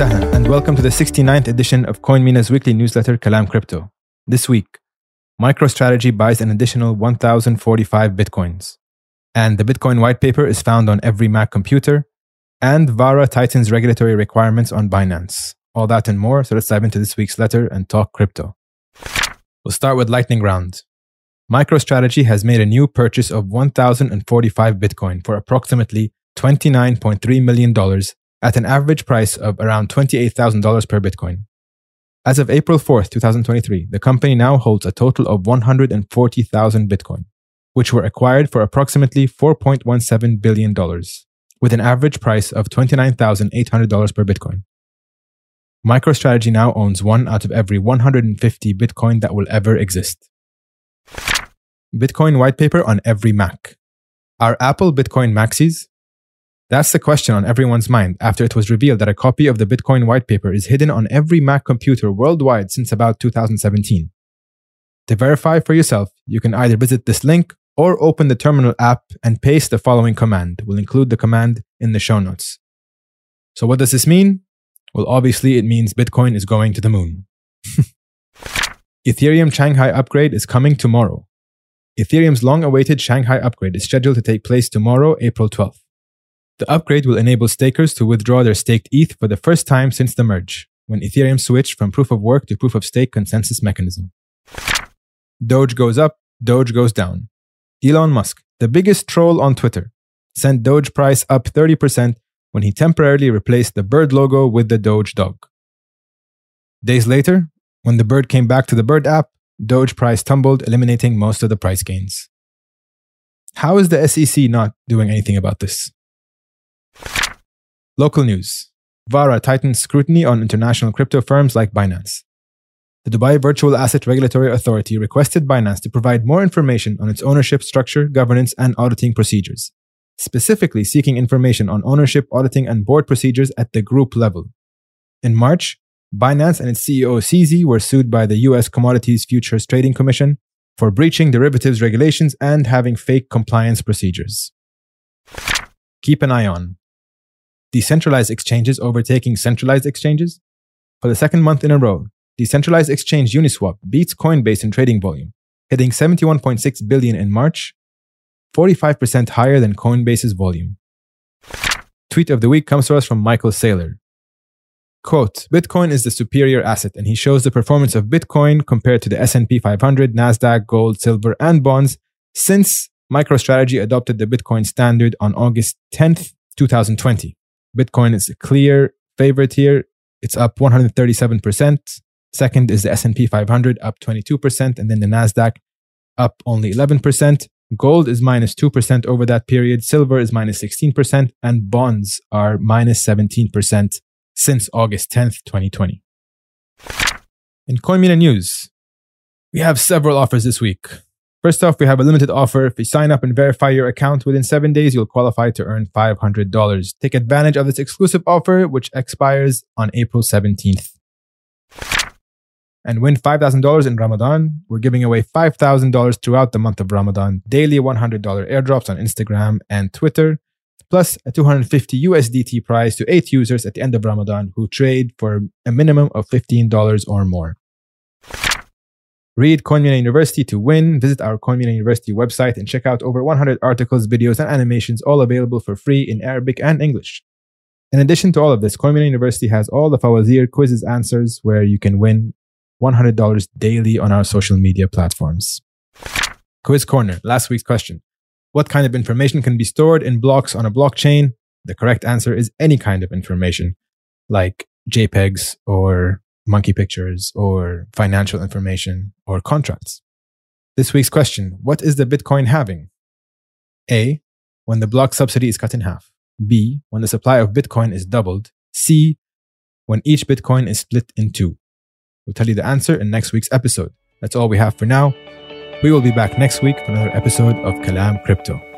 welcome to the 69th edition of CoinMENA's weekly newsletter, Kalam Crypto. This week, MicroStrategy buys an additional 1,045 bitcoins. And the Bitcoin white paper is found on every Mac computer. And VARA tightens regulatory requirements on Binance. All that and more, so let's dive into this week's letter and talk crypto. We'll start with Lightning Round. MicroStrategy has made a new purchase of 1,045 Bitcoin for approximately $29.3 million at an average price of around $28,000 per Bitcoin. As of April 4th, 2023, the company now holds a total of 140,000 Bitcoin, which were acquired for approximately $4.17 billion, with an average price of $29,800 per Bitcoin. MicroStrategy now owns one out of every 150 Bitcoin that will ever exist. Bitcoin white paper on every Mac. Are Apple Bitcoin maxis? That's the question on everyone's mind after it was revealed that a copy of the Bitcoin white paper is hidden on every Mac computer worldwide since about 2017. To verify for yourself, you can either visit this link or open the terminal app and paste the following command. We'll include the command in the show notes. So, what does this mean? Well, obviously, it means Bitcoin is going to the moon. Ethereum Shanghai upgrade is coming tomorrow. Ethereum's long awaited Shanghai upgrade is scheduled to take place tomorrow, April 12th. The upgrade will enable stakers to withdraw their staked ETH for the first time since the merge, when Ethereum switched from proof of work to proof of stake consensus mechanism. Doge goes up, Doge goes down. Elon Musk, the biggest troll on Twitter, sent Doge price up 30% when he temporarily replaced the bird logo with the Doge dog. Days later, when the bird came back to the bird app, Doge price tumbled, eliminating most of the price gains. How is the SEC not doing anything about this? Local news VARA tightens scrutiny on international crypto firms like Binance. The Dubai Virtual Asset Regulatory Authority requested Binance to provide more information on its ownership structure, governance, and auditing procedures specifically seeking information on ownership, auditing, and board procedures at the group level. In March, Binance and its CEO CZ were sued by the US Commodities Futures Trading Commission for breaching derivatives regulations and having fake compliance procedures. Keep an eye on decentralized exchanges overtaking centralized exchanges. For the second month in a row, decentralized exchange Uniswap beats Coinbase in trading volume, hitting 71.6 billion in March 45% higher than Coinbase's volume. Tweet of the week comes to us from Michael Saylor. Quote, Bitcoin is the superior asset and he shows the performance of Bitcoin compared to the S&P 500, Nasdaq, gold, silver and bonds since MicroStrategy adopted the Bitcoin standard on August 10th, 2020. Bitcoin is a clear favorite here. It's up 137%. Second is the S&P 500 up 22% and then the Nasdaq up only 11%. Gold is minus 2% over that period, silver is minus 16%, and bonds are minus 17% since August 10th, 2020. In CoinMENA news, we have several offers this week. First off, we have a limited offer. If you sign up and verify your account within seven days, you'll qualify to earn $500. Take advantage of this exclusive offer, which expires on April 17th and win $5,000 in Ramadan. We're giving away $5,000 throughout the month of Ramadan, daily $100 airdrops on Instagram and Twitter, plus a 250 USDT prize to eight users at the end of Ramadan who trade for a minimum of $15 or more. Read CoinMENA University to win. Visit our CoinMENA University website and check out over 100 articles, videos, and animations, all available for free in Arabic and English. In addition to all of this, CoinMENA University has all the Fawazir quizzes answers where you can win $100 daily on our social media platforms. Quiz Corner, last week's question. What kind of information can be stored in blocks on a blockchain? The correct answer is any kind of information, like JPEGs or monkey pictures or financial information or contracts. This week's question What is the Bitcoin halving? A. When the block subsidy is cut in half. B. When the supply of Bitcoin is doubled. C. When each Bitcoin is split in two. We'll tell you the answer in next week's episode. That's all we have for now. We will be back next week for another episode of Kalam Crypto.